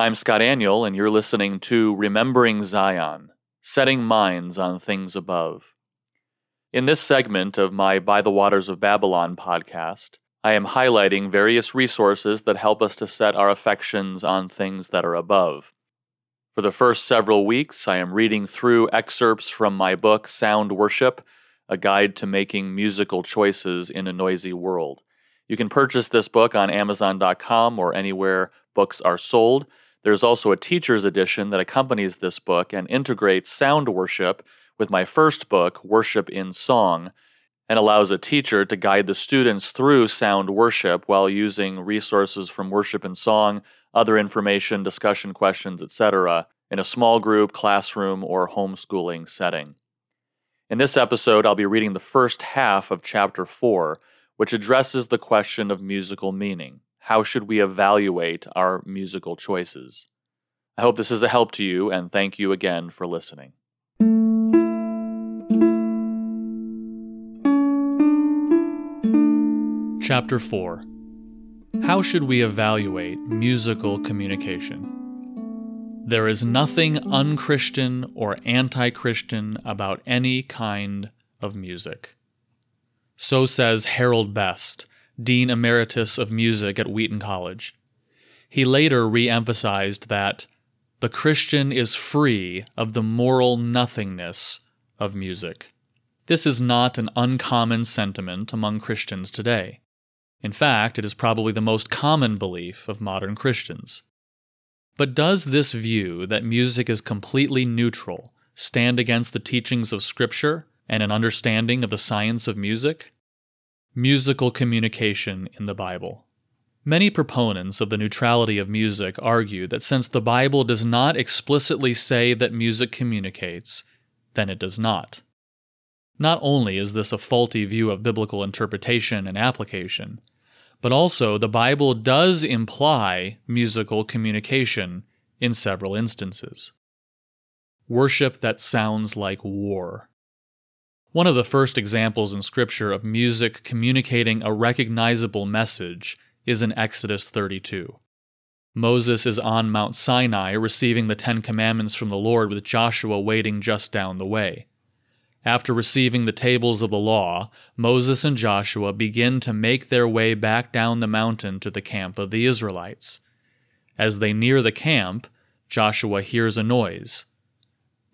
I'm Scott Aniol, and you're listening to Remembering Zion Setting Minds on Things Above. In this segment of my By the Waters of Babylon podcast, I am highlighting various resources that help us to set our affections on things that are above. For the first several weeks, I am reading through excerpts from my book, Sound Worship A Guide to Making Musical Choices in a Noisy World. You can purchase this book on Amazon.com or anywhere books are sold. There's also a teacher's edition that accompanies this book and integrates sound worship with my first book, Worship in Song, and allows a teacher to guide the students through sound worship while using resources from Worship in Song, other information, discussion questions, etc., in a small group, classroom, or homeschooling setting. In this episode, I'll be reading the first half of Chapter 4, which addresses the question of musical meaning. How should we evaluate our musical choices? I hope this is a help to you, and thank you again for listening. Chapter 4 How should we evaluate musical communication? There is nothing unchristian or anti Christian about any kind of music. So says Harold Best, Dean Emeritus of Music at Wheaton College. He later re emphasized that the Christian is free of the moral nothingness of music. This is not an uncommon sentiment among Christians today. In fact, it is probably the most common belief of modern Christians. But does this view that music is completely neutral stand against the teachings of Scripture and an understanding of the science of music? Musical communication in the Bible. Many proponents of the neutrality of music argue that since the Bible does not explicitly say that music communicates, then it does not. Not only is this a faulty view of biblical interpretation and application, but also the Bible does imply musical communication in several instances. Worship that sounds like war. One of the first examples in Scripture of music communicating a recognizable message is in Exodus 32. Moses is on Mount Sinai receiving the Ten Commandments from the Lord with Joshua waiting just down the way. After receiving the tables of the law, Moses and Joshua begin to make their way back down the mountain to the camp of the Israelites. As they near the camp, Joshua hears a noise.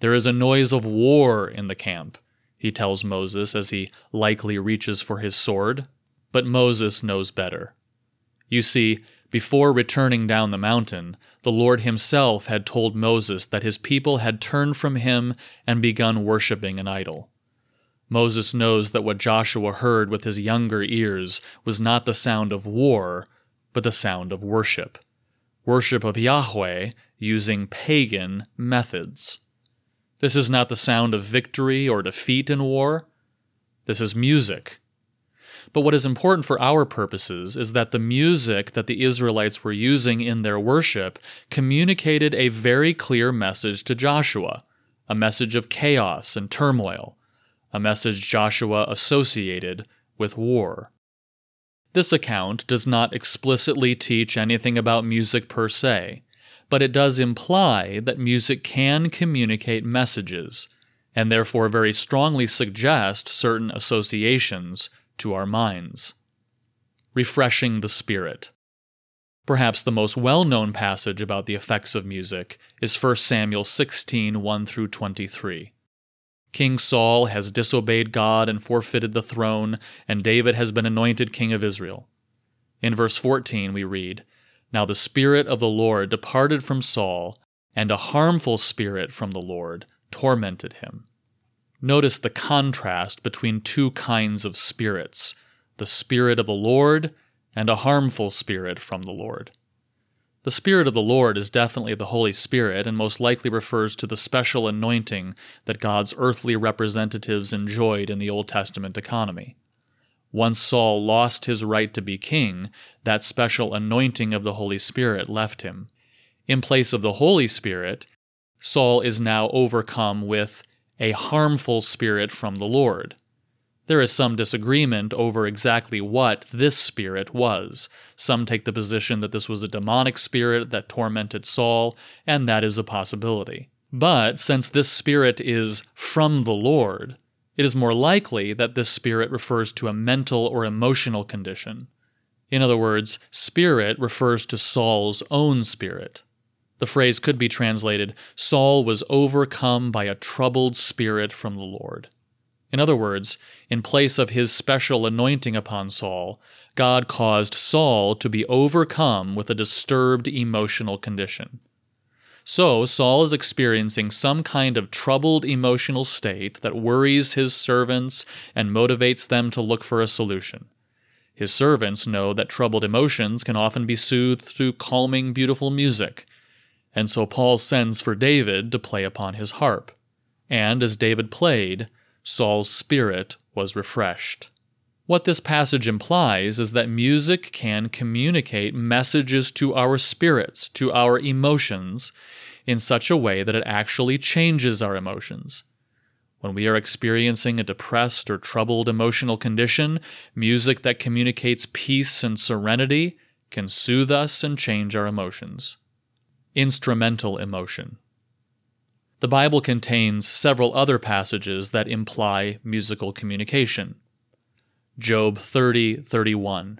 There is a noise of war in the camp he tells Moses as he likely reaches for his sword. But Moses knows better. You see, before returning down the mountain, the Lord himself had told Moses that his people had turned from him and begun worshipping an idol. Moses knows that what Joshua heard with his younger ears was not the sound of war, but the sound of worship. Worship of Yahweh using pagan methods. This is not the sound of victory or defeat in war. This is music. But what is important for our purposes is that the music that the Israelites were using in their worship communicated a very clear message to Joshua a message of chaos and turmoil, a message Joshua associated with war. This account does not explicitly teach anything about music per se but it does imply that music can communicate messages, and therefore very strongly suggest certain associations to our minds. Refreshing the Spirit. Perhaps the most well known passage about the effects of music is 1 Samuel 16 1 through 23. King Saul has disobeyed God and forfeited the throne, and David has been anointed king of Israel. In verse 14, we read, now the Spirit of the Lord departed from Saul, and a harmful spirit from the Lord tormented him. Notice the contrast between two kinds of spirits the Spirit of the Lord and a harmful spirit from the Lord. The Spirit of the Lord is definitely the Holy Spirit and most likely refers to the special anointing that God's earthly representatives enjoyed in the Old Testament economy. Once Saul lost his right to be king, that special anointing of the Holy Spirit left him. In place of the Holy Spirit, Saul is now overcome with a harmful spirit from the Lord. There is some disagreement over exactly what this spirit was. Some take the position that this was a demonic spirit that tormented Saul, and that is a possibility. But since this spirit is from the Lord, it is more likely that this spirit refers to a mental or emotional condition. In other words, spirit refers to Saul's own spirit. The phrase could be translated Saul was overcome by a troubled spirit from the Lord. In other words, in place of his special anointing upon Saul, God caused Saul to be overcome with a disturbed emotional condition. So, Saul is experiencing some kind of troubled emotional state that worries his servants and motivates them to look for a solution. His servants know that troubled emotions can often be soothed through calming, beautiful music, and so Saul sends for David to play upon his harp. And as David played, Saul's spirit was refreshed. What this passage implies is that music can communicate messages to our spirits, to our emotions, in such a way that it actually changes our emotions. When we are experiencing a depressed or troubled emotional condition, music that communicates peace and serenity can soothe us and change our emotions. Instrumental emotion. The Bible contains several other passages that imply musical communication. Job 30:31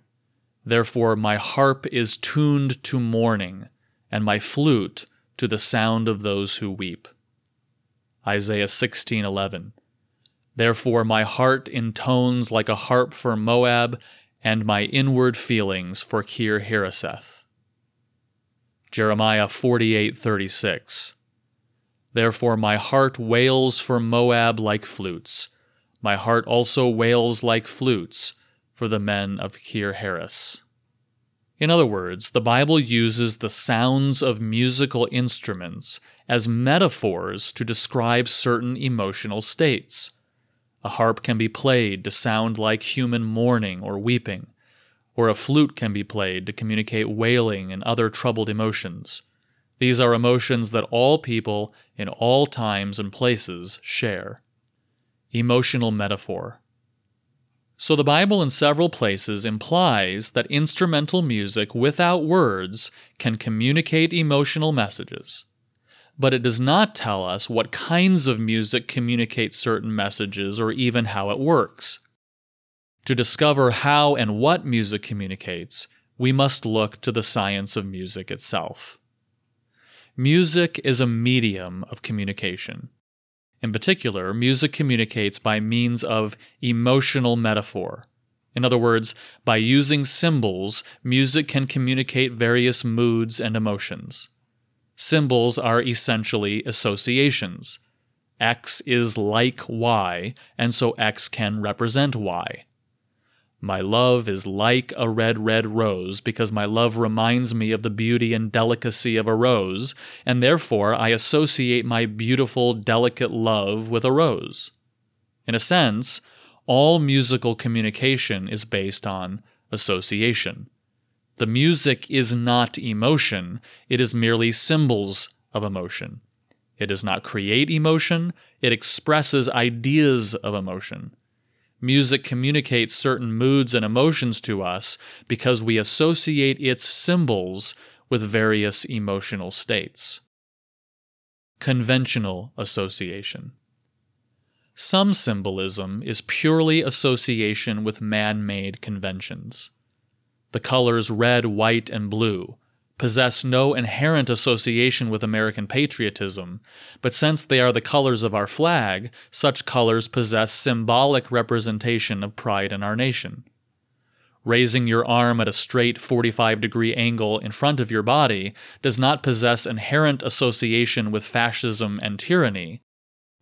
Therefore my harp is tuned to mourning and my flute to the sound of those who weep. Isaiah 16:11 Therefore my heart intones like a harp for Moab and my inward feelings for Kir Hareseth. Jeremiah 48:36 Therefore my heart wails for Moab like flutes. My heart also wails like flutes for the men of Kir Heres. In other words, the Bible uses the sounds of musical instruments as metaphors to describe certain emotional states. A harp can be played to sound like human mourning or weeping, or a flute can be played to communicate wailing and other troubled emotions. These are emotions that all people in all times and places share. Emotional metaphor. So the Bible in several places implies that instrumental music without words can communicate emotional messages. But it does not tell us what kinds of music communicate certain messages or even how it works. To discover how and what music communicates, we must look to the science of music itself. Music is a medium of communication. In particular, music communicates by means of emotional metaphor. In other words, by using symbols, music can communicate various moods and emotions. Symbols are essentially associations. X is like Y, and so X can represent Y. My love is like a red, red rose because my love reminds me of the beauty and delicacy of a rose, and therefore I associate my beautiful, delicate love with a rose. In a sense, all musical communication is based on association. The music is not emotion, it is merely symbols of emotion. It does not create emotion, it expresses ideas of emotion. Music communicates certain moods and emotions to us because we associate its symbols with various emotional states. Conventional association. Some symbolism is purely association with man made conventions. The colors red, white, and blue possess no inherent association with American patriotism, but since they are the colors of our flag, such colors possess symbolic representation of pride in our nation. Raising your arm at a straight 45 degree angle in front of your body does not possess inherent association with fascism and tyranny,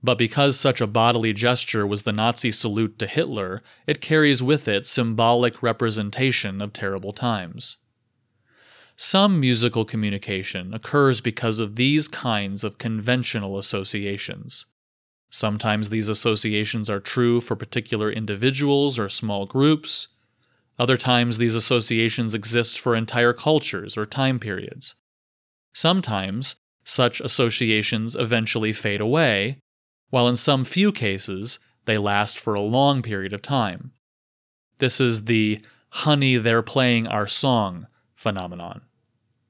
but because such a bodily gesture was the Nazi salute to Hitler, it carries with it symbolic representation of terrible times. Some musical communication occurs because of these kinds of conventional associations. Sometimes these associations are true for particular individuals or small groups. Other times, these associations exist for entire cultures or time periods. Sometimes, such associations eventually fade away, while in some few cases, they last for a long period of time. This is the honey, they're playing our song phenomenon.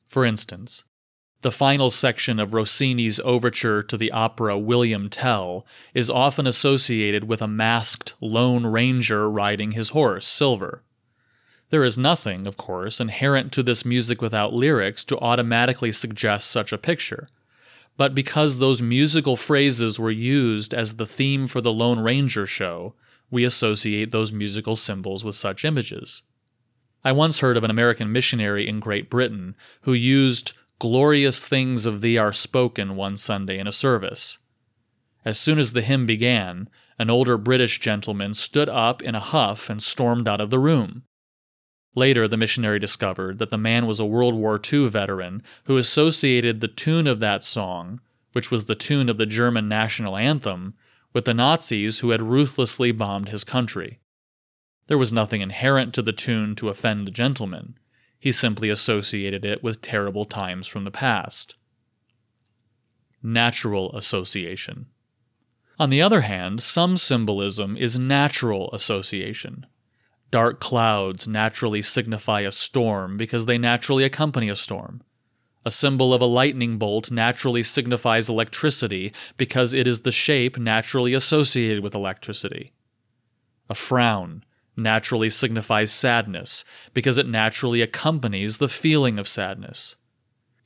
For instance, the final section of Rossini's overture to the opera William Tell is often associated with a masked Lone Ranger riding his horse, Silver. There is nothing, of course, inherent to this music without lyrics to automatically suggest such a picture. But because those musical phrases were used as the theme for the Lone Ranger show, we associate those musical symbols with such images. I once heard of an American missionary in Great Britain who used Glorious things of thee are spoken one Sunday in a service. As soon as the hymn began, an older British gentleman stood up in a huff and stormed out of the room. Later, the missionary discovered that the man was a World War II veteran who associated the tune of that song, which was the tune of the German national anthem, with the Nazis who had ruthlessly bombed his country. There was nothing inherent to the tune to offend the gentleman. He simply associated it with terrible times from the past. Natural association. On the other hand, some symbolism is natural association. Dark clouds naturally signify a storm because they naturally accompany a storm. A symbol of a lightning bolt naturally signifies electricity because it is the shape naturally associated with electricity. A frown naturally signifies sadness because it naturally accompanies the feeling of sadness.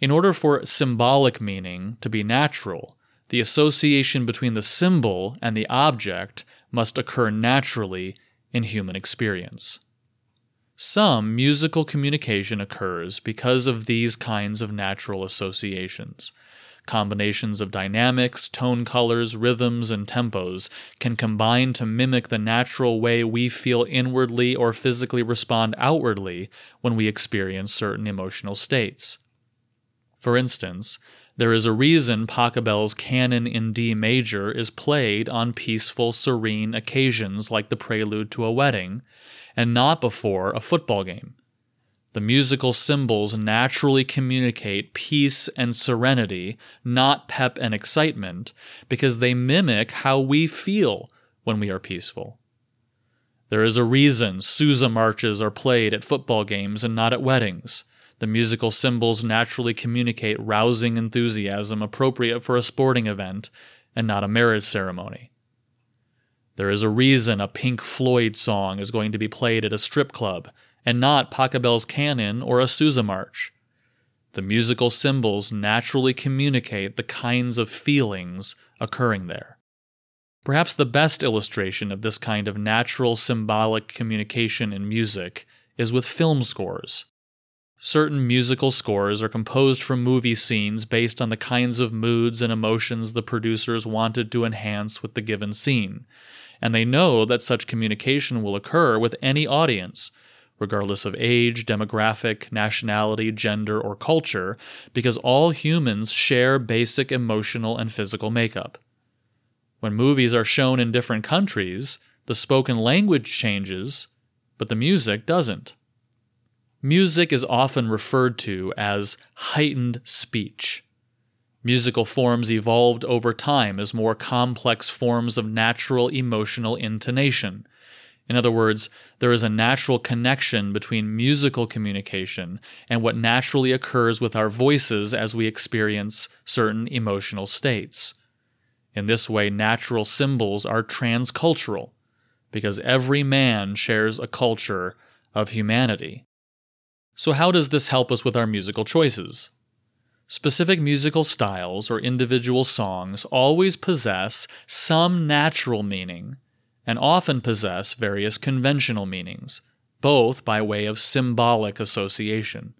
In order for symbolic meaning to be natural, the association between the symbol and the object must occur naturally in human experience. Some musical communication occurs because of these kinds of natural associations. Combinations of dynamics, tone colors, rhythms, and tempos can combine to mimic the natural way we feel inwardly or physically respond outwardly when we experience certain emotional states. For instance, there is a reason Pachelbel's canon in D major is played on peaceful, serene occasions like the prelude to a wedding, and not before a football game. The musical symbols naturally communicate peace and serenity, not pep and excitement, because they mimic how we feel when we are peaceful. There is a reason Sousa marches are played at football games and not at weddings. The musical symbols naturally communicate rousing enthusiasm appropriate for a sporting event and not a marriage ceremony. There is a reason a Pink Floyd song is going to be played at a strip club and not Pachelbel's canon or a Sousa march. The musical symbols naturally communicate the kinds of feelings occurring there. Perhaps the best illustration of this kind of natural symbolic communication in music is with film scores. Certain musical scores are composed from movie scenes based on the kinds of moods and emotions the producers wanted to enhance with the given scene, and they know that such communication will occur with any audience, regardless of age, demographic, nationality, gender, or culture, because all humans share basic emotional and physical makeup. When movies are shown in different countries, the spoken language changes, but the music doesn't. Music is often referred to as heightened speech. Musical forms evolved over time as more complex forms of natural emotional intonation, in other words, there is a natural connection between musical communication and what naturally occurs with our voices as we experience certain emotional states. In this way, natural symbols are transcultural, because every man shares a culture of humanity. So, how does this help us with our musical choices? Specific musical styles or individual songs always possess some natural meaning and often possess various conventional meanings, both by way of symbolic association.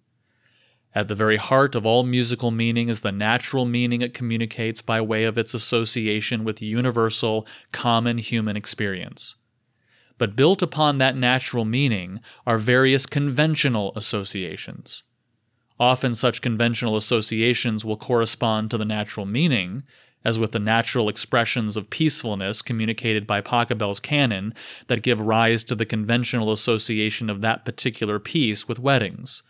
At the very heart of all musical meaning is the natural meaning it communicates by way of its association with universal, common human experience. But built upon that natural meaning are various conventional associations. Often such conventional associations will correspond to the natural meaning, as with the natural expressions of peacefulness communicated by Pachelbel's canon that give rise to the conventional association of that particular piece with weddings.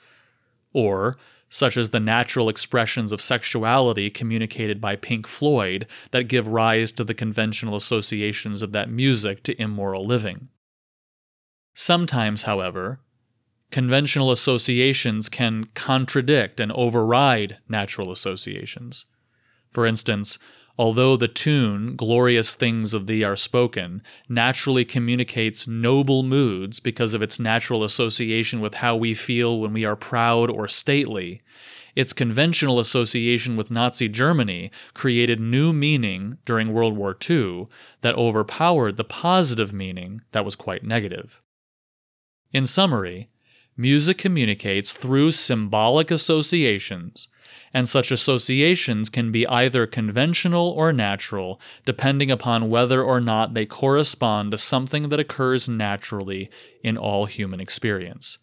Or, such as the natural expressions of sexuality communicated by Pink Floyd that give rise to the conventional associations of that music to immoral living. Sometimes, however, conventional associations can contradict and override natural associations. For instance, although the tune, Glorious Things of Thee Are Spoken, naturally communicates noble moods because of its natural association with how we feel when we are proud or stately, its conventional association with Nazi Germany created new meaning during World War II that overpowered the positive meaning that was quite negative. In summary, music communicates through symbolic associations and such associations can be either conventional or natural, depending upon whether or not they correspond to something that occurs naturally in all human experience.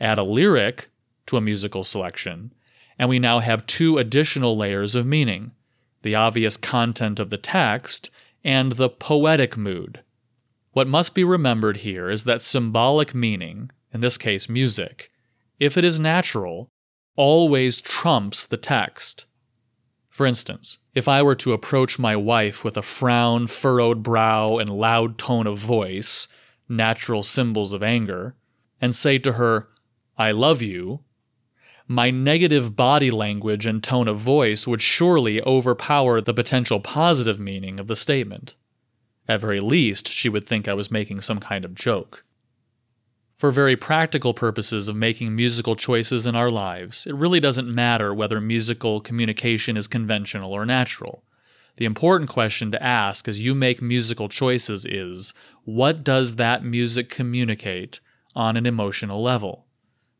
Add a lyric to a musical selection, and we now have two additional layers of meaning the obvious content of the text and the poetic mood. What must be remembered here is that symbolic meaning, in this case music, if it is natural, always trumps the text. For instance, if I were to approach my wife with a frown, furrowed brow, and loud tone of voice, natural symbols of anger, and say to her, I love you, my negative body language and tone of voice would surely overpower the potential positive meaning of the statement. At very least, she would think I was making some kind of joke. For very practical purposes of making musical choices in our lives, it really doesn't matter whether musical communication is conventional or natural. The important question to ask as you make musical choices is what does that music communicate on an emotional level?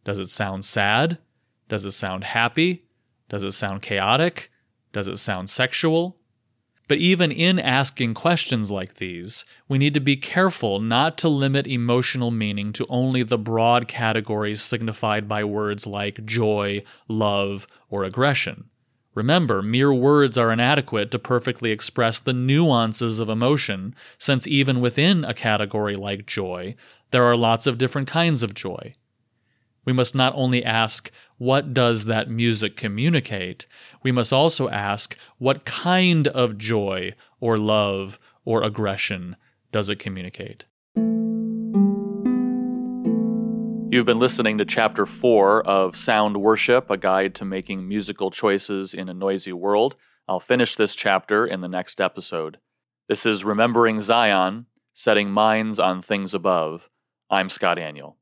Does it sound sad? Does it sound happy? Does it sound chaotic? Does it sound sexual? But even in asking questions like these, we need to be careful not to limit emotional meaning to only the broad categories signified by words like joy, love, or aggression. Remember, mere words are inadequate to perfectly express the nuances of emotion, since even within a category like joy, there are lots of different kinds of joy. We must not only ask, what does that music communicate? We must also ask, what kind of joy or love or aggression does it communicate? You've been listening to Chapter 4 of Sound Worship, a guide to making musical choices in a noisy world. I'll finish this chapter in the next episode. This is Remembering Zion, Setting Minds on Things Above. I'm Scott Aniol.